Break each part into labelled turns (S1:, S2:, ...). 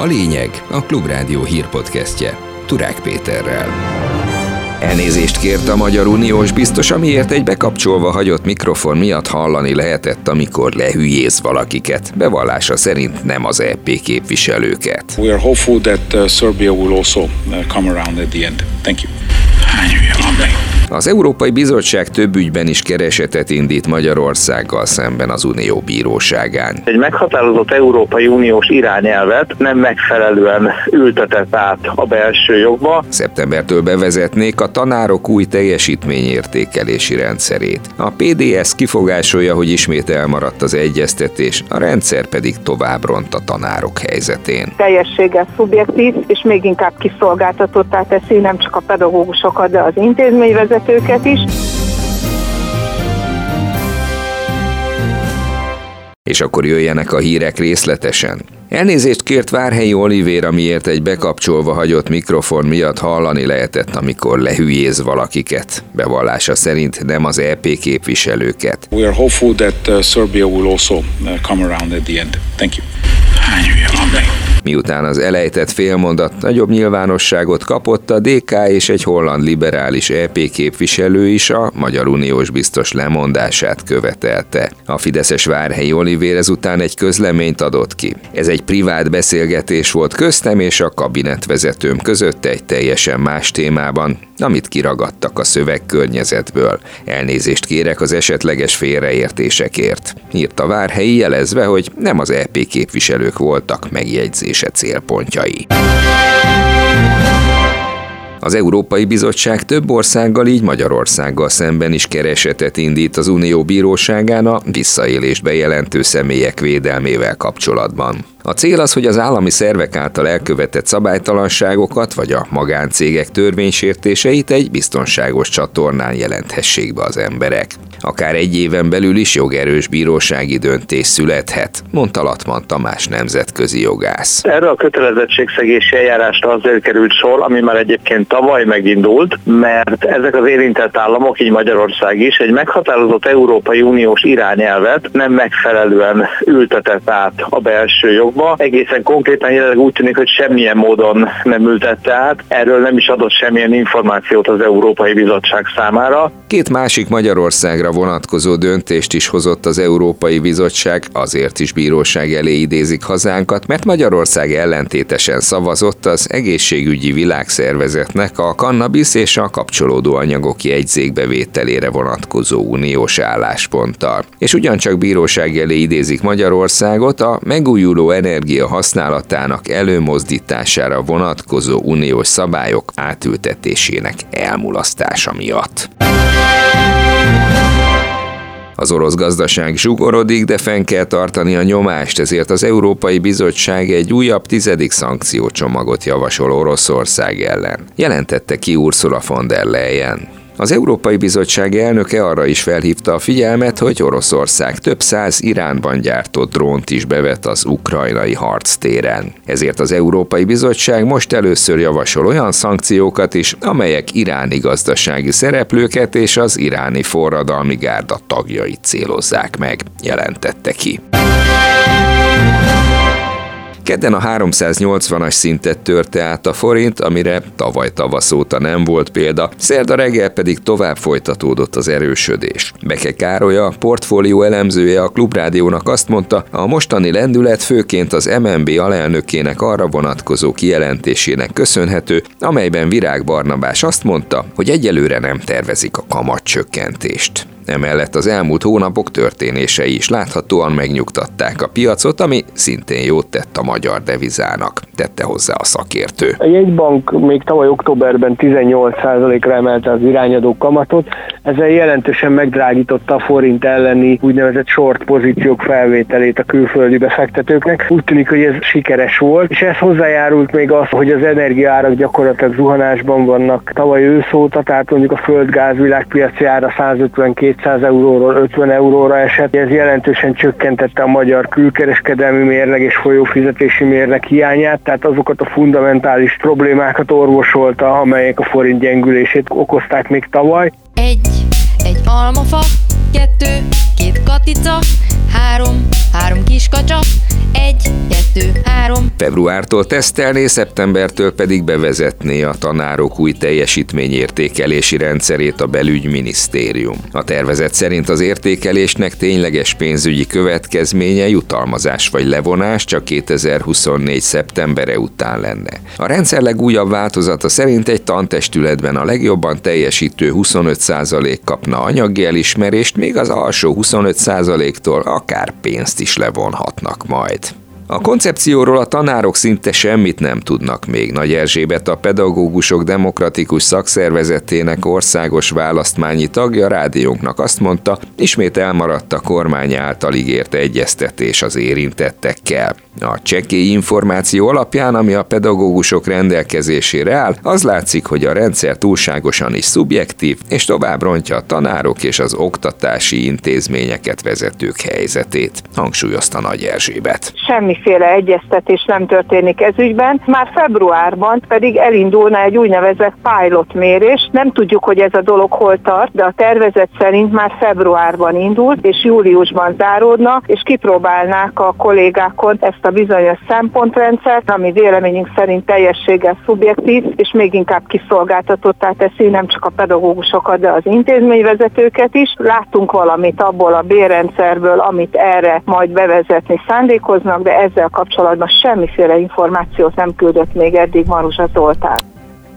S1: A lényeg a Klubrádió hírpodcastje Turák Péterrel. Elnézést kért a Magyar Uniós biztos, amiért egy bekapcsolva hagyott mikrofon miatt hallani lehetett, amikor lehülyéz valakiket. Bevallása szerint nem az EP képviselőket.
S2: We are hopeful that uh, Serbia will also uh, come around at the end. Thank you.
S1: Az Európai Bizottság több ügyben is keresetet indít Magyarországgal szemben az Unió bíróságán.
S3: Egy meghatározott Európai Uniós irányelvet nem megfelelően ültetett át a belső jogba.
S1: Szeptembertől bevezetnék a tanárok új teljesítményértékelési rendszerét. A PDS kifogásolja, hogy ismét elmaradt az egyeztetés, a rendszer pedig tovább ront a tanárok helyzetén.
S4: Teljességgel szubjektív, és még inkább kiszolgáltatottá teszi nem csak a pedagógusokat, de az intézményvezetőket, őket is.
S1: És akkor jöjjenek a hírek részletesen. Elnézést kért Várhelyi Olivér, miért egy bekapcsolva hagyott mikrofon miatt hallani lehetett, amikor lehülyéz valakiket. Bevallása szerint nem az EP képviselőket.
S2: We are hopeful that uh, Serbia will also uh, come around at the end. Thank you.
S1: Miután az elejtett félmondat nagyobb nyilvánosságot kapott, a DK és egy holland liberális EP képviselő is a Magyar Uniós biztos lemondását követelte. A Fideszes Várhelyi Olivér ezután egy közleményt adott ki. Ez egy privát beszélgetés volt köztem és a kabinetvezetőm között egy teljesen más témában, amit kiragadtak a szövegkörnyezetből. Elnézést kérek az esetleges félreértésekért. Írta Várhelyi jelezve, hogy nem az EP képviselők voltak megjegyzése célpontjai. Az Európai Bizottság több országgal, így Magyarországgal szemben is keresetet indít az Unió bíróságán a visszaélést bejelentő személyek védelmével kapcsolatban. A cél az, hogy az állami szervek által elkövetett szabálytalanságokat vagy a magáncégek törvénysértéseit egy biztonságos csatornán jelenthessék be az emberek. Akár egy éven belül is jogerős bírósági döntés születhet, mondta Latman Tamás nemzetközi jogász.
S3: Erre a kötelezettségszegési eljárásra azért került sor, ami már egyébként tavaly megindult, mert ezek az érintett államok, így Magyarország is, egy meghatározott Európai Uniós irányelvet nem megfelelően ültetett át a belső jogba. Egészen konkrétan jelenleg úgy tűnik, hogy semmilyen módon nem ültette át, erről nem is adott semmilyen információt az Európai Bizottság számára.
S1: Két másik Magyarországra vonatkozó döntést is hozott az Európai Bizottság, azért is bíróság elé idézik hazánkat, mert Magyarország ellentétesen szavazott az egészségügyi világszervezetnek a kannabisz és a kapcsolódó anyagok jegyzékbevételére vonatkozó uniós állásponttal. És ugyancsak bíróság elé idézik Magyarországot a megújuló energia használatának előmozdítására vonatkozó uniós szabályok átültetésének elmulasztása miatt. Az orosz gazdaság zsugorodik, de fenn kell tartani a nyomást, ezért az Európai Bizottság egy újabb tizedik szankciócsomagot javasol Oroszország ellen. Jelentette ki Ursula von der Leyen. Az Európai Bizottság elnöke arra is felhívta a figyelmet, hogy Oroszország több száz Iránban gyártott drónt is bevet az ukrajnai harctéren. Ezért az Európai Bizottság most először javasol olyan szankciókat is, amelyek iráni gazdasági szereplőket és az iráni forradalmi gárda tagjait célozzák meg, jelentette ki. Kedden a 380-as szintet törte át a forint, amire tavaly tavasz óta nem volt példa, szerda reggel pedig tovább folytatódott az erősödés. Beke Károly, a portfólió elemzője a Klubrádiónak azt mondta, a mostani lendület főként az MNB alelnökének arra vonatkozó kijelentésének köszönhető, amelyben Virág Barnabás azt mondta, hogy egyelőre nem tervezik a kamatcsökkentést. Emellett az elmúlt hónapok történései is láthatóan megnyugtatták a piacot, ami szintén jót tett a magyar devizának, tette hozzá a szakértő.
S5: A jegybank még tavaly októberben 18%-ra emelte az irányadó kamatot, ezzel jelentősen megdrágította a forint elleni úgynevezett short pozíciók felvételét a külföldi befektetőknek. Úgy tűnik, hogy ez sikeres volt, és ez hozzájárult még az, hogy az energiaárak gyakorlatilag zuhanásban vannak tavaly ősz tehát mondjuk a földgáz világpiaci ára 152 200 euróról 50 euróra esett. Ez jelentősen csökkentette a magyar külkereskedelmi mérleg és folyófizetési mérleg hiányát, tehát azokat a fundamentális problémákat orvosolta, amelyek a forint gyengülését okozták még tavaly.
S6: Egy, egy almafa, kettő, két katica, három, három kiskacsa, egy, kettő, három.
S1: Februártól tesztelné, szeptembertől pedig bevezetné a tanárok új teljesítményértékelési rendszerét a belügyminisztérium. A tervezet szerint az értékelésnek tényleges pénzügyi következménye jutalmazás vagy levonás csak 2024. szeptembere után lenne. A rendszer legújabb változata szerint egy tantestületben a legjobban teljesítő 25% kapna anyagi elismerést, még az alsó 25%-tól akár pénzt is levonhatnak majd. A koncepcióról a tanárok szinte semmit nem tudnak még. Nagy Erzsébet a Pedagógusok Demokratikus Szakszervezetének országos választmányi tagja rádiónknak azt mondta, ismét elmaradt a kormány által ígért egyeztetés az érintettekkel. A csekély információ alapján, ami a pedagógusok rendelkezésére áll, az látszik, hogy a rendszer túlságosan is szubjektív, és tovább rontja a tanárok és az oktatási intézményeket vezetők helyzetét, hangsúlyozta Nagy Erzsébet.
S4: Semmiféle egyeztetés nem történik ez ügyben, már februárban pedig elindulna egy úgynevezett pilot mérés. Nem tudjuk, hogy ez a dolog hol tart, de a tervezet szerint már februárban indult, és júliusban záródna, és kipróbálnák a kollégákon ezt a bizonyos szempontrendszert, ami véleményünk szerint teljességgel szubjektív, és még inkább kiszolgáltatottá teszi nem csak a pedagógusokat, de az intézményvezetőket is. Láttunk valamit abból a bérrendszerből, amit erre majd bevezetni szándékoznak, de ezzel kapcsolatban semmiféle információt nem küldött még eddig Maruzsa Zoltán.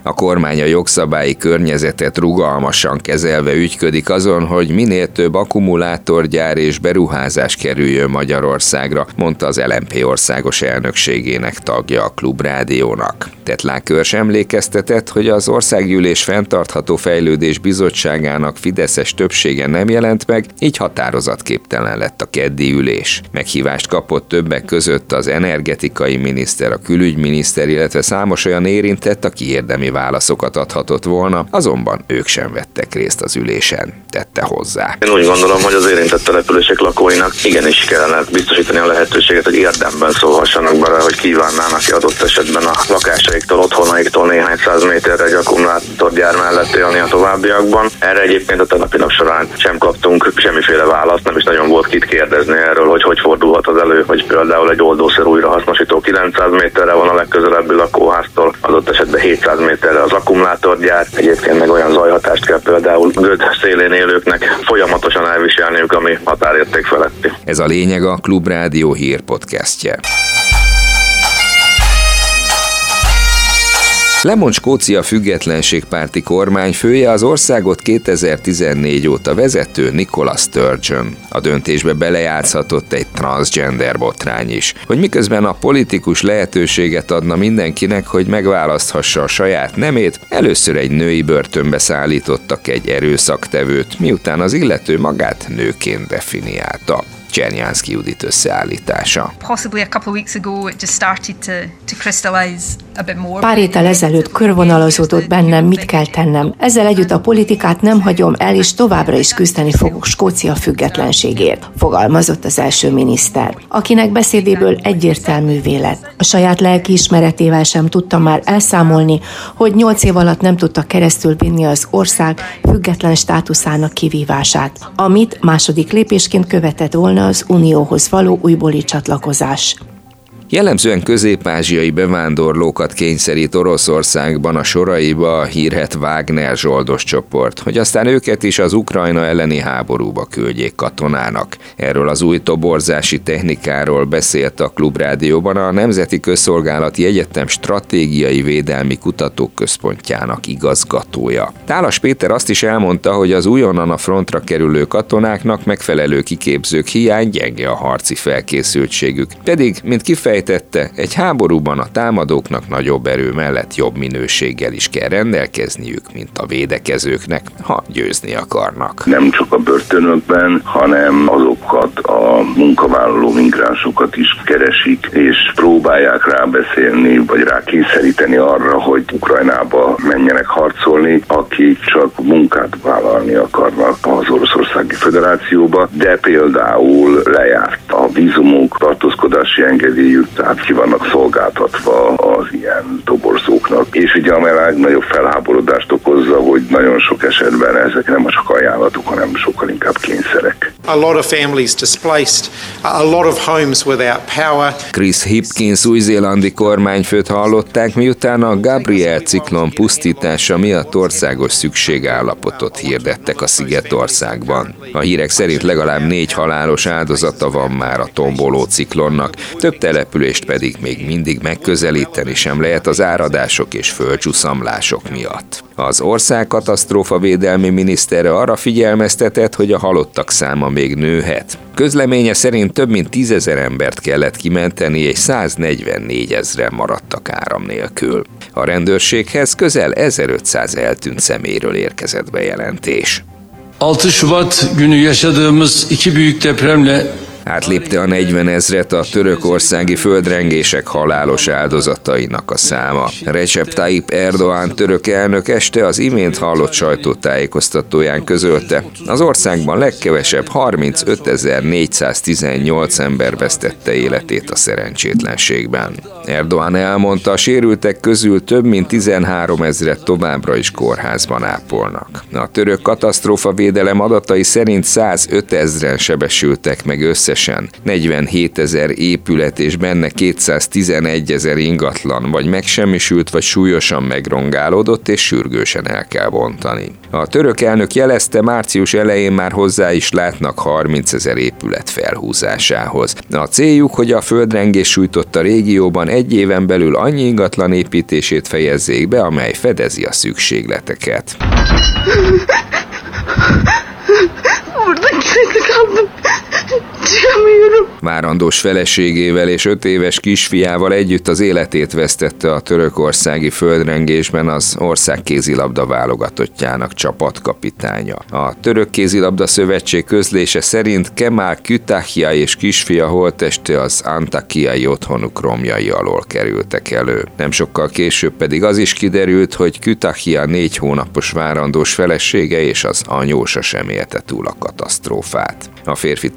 S1: A kormány a jogszabályi környezetet rugalmasan kezelve ügyködik azon, hogy minél több akkumulátorgyár és beruházás kerüljön Magyarországra, mondta az LMP országos elnökségének tagja a Klubrádiónak. Tetlák Körs emlékeztetett, hogy az Országgyűlés fenntartható fejlődés bizottságának fideszes többsége nem jelent meg, így határozatképtelen lett a keddi ülés. Meghívást kapott többek között az energetikai miniszter, a külügyminiszter, illetve számos olyan érintett, aki érdemi válaszokat adhatott volna, azonban ők sem vettek részt az ülésen, tette hozzá.
S7: Én úgy gondolom, hogy az érintett települések lakóinak igenis kellene biztosítani a lehetőséget, hogy érdemben szólhassanak bele, hogy kívánnának adott esetben a lakásaiktól, otthonaiktól néhány száz méterre egy akkumulátorgyár mellett élni a továbbiakban. Erre egyébként a tegnapi nap során sem kaptunk semmiféle választ, nem is nagyon volt kit kérdezni erről, hogy hogy fordulhat az elő, hogy például egy oldószer újrahasznosító 900 méterre van a legközelebbi lakóháztól, adott esetben 700 méter erre az akkumulátorgyár. Egyébként meg olyan zajhatást kell például Göd szélén élőknek folyamatosan elviselniük, ami határérték feletti.
S1: Ez a lényeg a Klubrádió hírpodcastje. Lemond Skócia függetlenségpárti kormányfője az országot 2014 óta vezető Nicola Sturgeon. A döntésbe belejátszhatott egy transgender botrány is, hogy miközben a politikus lehetőséget adna mindenkinek, hogy megválaszthassa a saját nemét, először egy női börtönbe szállítottak egy erőszaktevőt, miután az illető magát nőként definiálta. Csernyánszki Judit összeállítása.
S8: Pár héttel ezelőtt körvonalazódott bennem, mit kell tennem. Ezzel együtt a politikát nem hagyom el, és továbbra is küzdeni fogok Skócia függetlenségért, fogalmazott az első miniszter, akinek beszédéből egyértelmű vélet. A saját lelkiismeretével sem tudta már elszámolni, hogy nyolc év alatt nem tudta keresztül vinni az ország független státuszának kivívását, amit második lépésként követett volna az Unióhoz való újbóli csatlakozás.
S1: Jellemzően közép-ázsiai bevándorlókat kényszerít Oroszországban a soraiba a hírhet Wagner zsoldos csoport, hogy aztán őket is az Ukrajna elleni háborúba küldjék katonának. Erről az új toborzási technikáról beszélt a Klubrádióban a Nemzeti Közszolgálati Egyetem Stratégiai Védelmi Kutatóközpontjának igazgatója. Tálas Péter azt is elmondta, hogy az újonnan a frontra kerülő katonáknak megfelelő kiképzők hiány gyenge a harci felkészültségük. Pedig, mint kifejezés, kifejtette, egy háborúban a támadóknak nagyobb erő mellett jobb minőséggel is kell rendelkezniük, mint a védekezőknek, ha győzni akarnak.
S9: Nem csak a börtönökben, hanem azokat a munkavállaló migránsokat is keresik, és próbálják rábeszélni, vagy rá arra, hogy Ukrajnába menjenek harcolni, akik csak munkát vállalni akarnak az Oroszországi Föderációba, de például lejárt a vízumok, tartózkodási engedélyük, tehát ki vannak szolgáltatva az ilyen toborzóknak. És ugye a legnagyobb felháborodást okozza, hogy nagyon sok esetben ezek nem csak ajánlatok, hanem sokkal inkább kényszerek.
S10: A lot of families displaced, a lot of homes without power.
S1: Chris Hipkins új-zélandi kormányfőt hallották, miután a Gabriel ciklon pusztítása miatt országos szükségállapotot hirdettek a Szigetországban. A hírek szerint legalább négy halálos áldozata van már a tomboló ciklonnak, több települést pedig még mindig megközelíteni sem lehet az áradások és földcsúszamlások miatt. Az ország katasztrófa védelmi minisztere arra figyelmeztetett, hogy a halottak száma még nőhet. Közleménye szerint több mint tízezer embert kellett kimenteni, és 144 ezre maradtak áram nélkül. A rendőrséghez közel 1500 eltűnt szeméről érkezett bejelentés.
S11: 6 Şubat günü yaşadığımız iki büyük depremle
S1: Átlépte a 40 ezret a törökországi földrengések halálos áldozatainak a száma. Recep Tayyip Erdoğan török elnök este az imént hallott sajtótájékoztatóján közölte, az országban legkevesebb 35.418 ember vesztette életét a szerencsétlenségben. Erdoğan elmondta, a sérültek közül több mint 13 ezret továbbra is kórházban ápolnak. A török katasztrófa védelem adatai szerint 105 ezren sebesültek meg össze összesen 47 ezer épület és benne 211 ezer ingatlan vagy megsemmisült, vagy súlyosan megrongálódott és sürgősen el kell bontani. A török elnök jelezte, március elején már hozzá is látnak 30 ezer épület felhúzásához. A céljuk, hogy a földrengés sújtotta régióban egy éven belül annyi ingatlan építését fejezzék be, amely fedezi a szükségleteket.
S12: Burada kilitli kaldım.
S1: Várandós feleségével és öt éves kisfiával együtt az életét vesztette a törökországi földrengésben az ország kézilabda válogatottjának csapatkapitánya. A Török Kézilabda Szövetség közlése szerint Kemal Kütahia és kisfia holteste az Antakiai otthonuk romjai alól kerültek elő. Nem sokkal később pedig az is kiderült, hogy Kütahia négy hónapos várandós felesége és az anyósa sem élte túl a katasztrófát. A férfi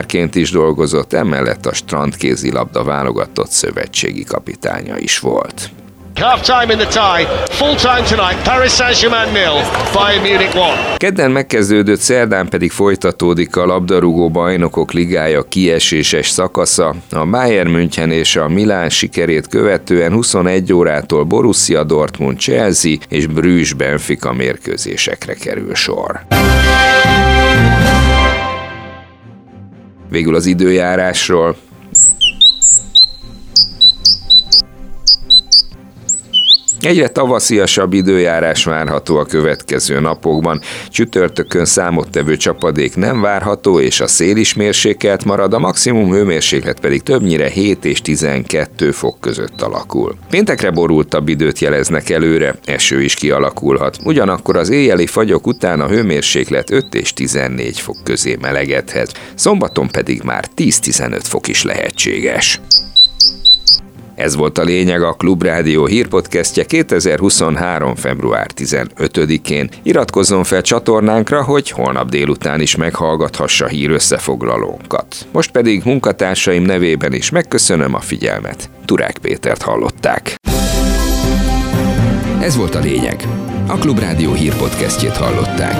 S1: tornatanárként is dolgozott, emellett a strandkézilabda válogatott szövetségi kapitánya is volt. Half time in the tie. Full time tonight. Paris Saint-Germain nil. Bayern Munich one. Kedden megkezdődött, szerdán pedig folytatódik a labdarúgó bajnokok ligája kieséses szakasza. A Bayern München és a Milán sikerét követően 21 órától Borussia Dortmund, Chelsea és Bruges Benfica mérkőzésekre kerül sor. Végül az időjárásról. Egyre tavasziasabb időjárás várható a következő napokban. Csütörtökön számottevő csapadék nem várható, és a szél is mérsékelt marad, a maximum hőmérséklet pedig többnyire 7 és 12 fok között alakul. Péntekre borultabb időt jeleznek előre, eső is kialakulhat. Ugyanakkor az éjjeli fagyok után a hőmérséklet 5 és 14 fok közé melegedhet. Szombaton pedig már 10-15 fok is lehetséges. Ez volt a lényeg a Klubrádió hírpodcastje 2023. február 15-én. Iratkozzon fel csatornánkra, hogy holnap délután is meghallgathassa hír összefoglalónkat. Most pedig munkatársaim nevében is megköszönöm a figyelmet. Turák Pétert hallották. Ez volt a lényeg. A Klubrádió hírpodcastjét hallották.